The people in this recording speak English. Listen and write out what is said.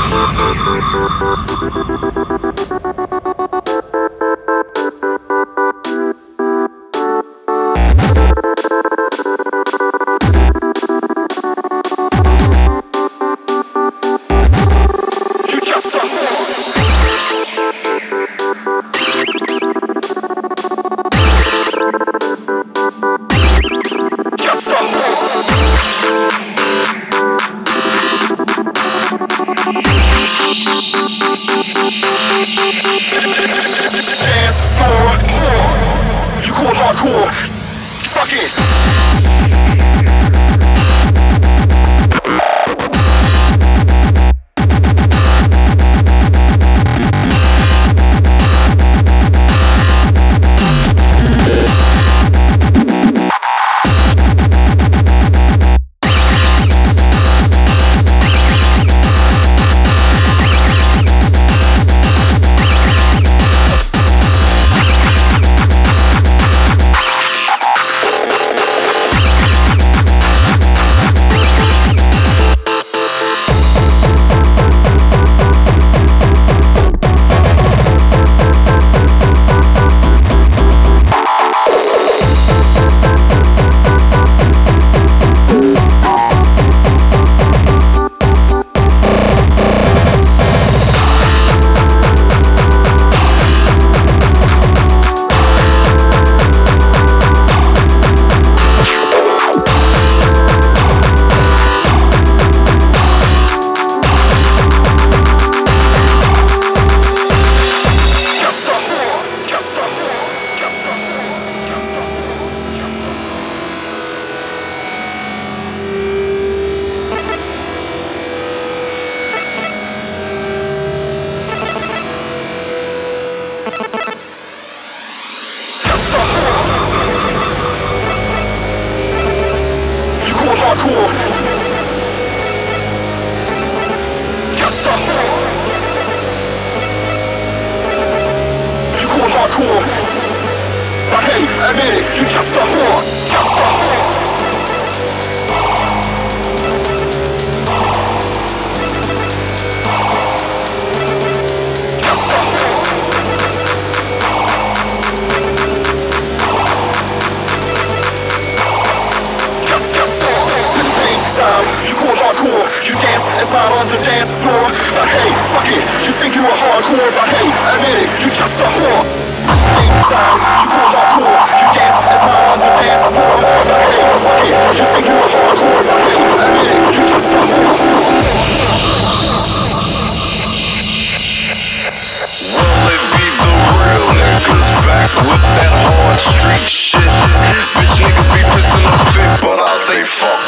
Thank you. hardcore You a hardcore, but hey, admit it, you just a whore. Inside, you call that cool. you dance as my other dance for. But hey, fuck it, you think you a hardcore, but hey, admit it, you just a whore. Will it be the real niggas back with that hard street shit? Bitch niggas be pissing off fit, but I say fuck.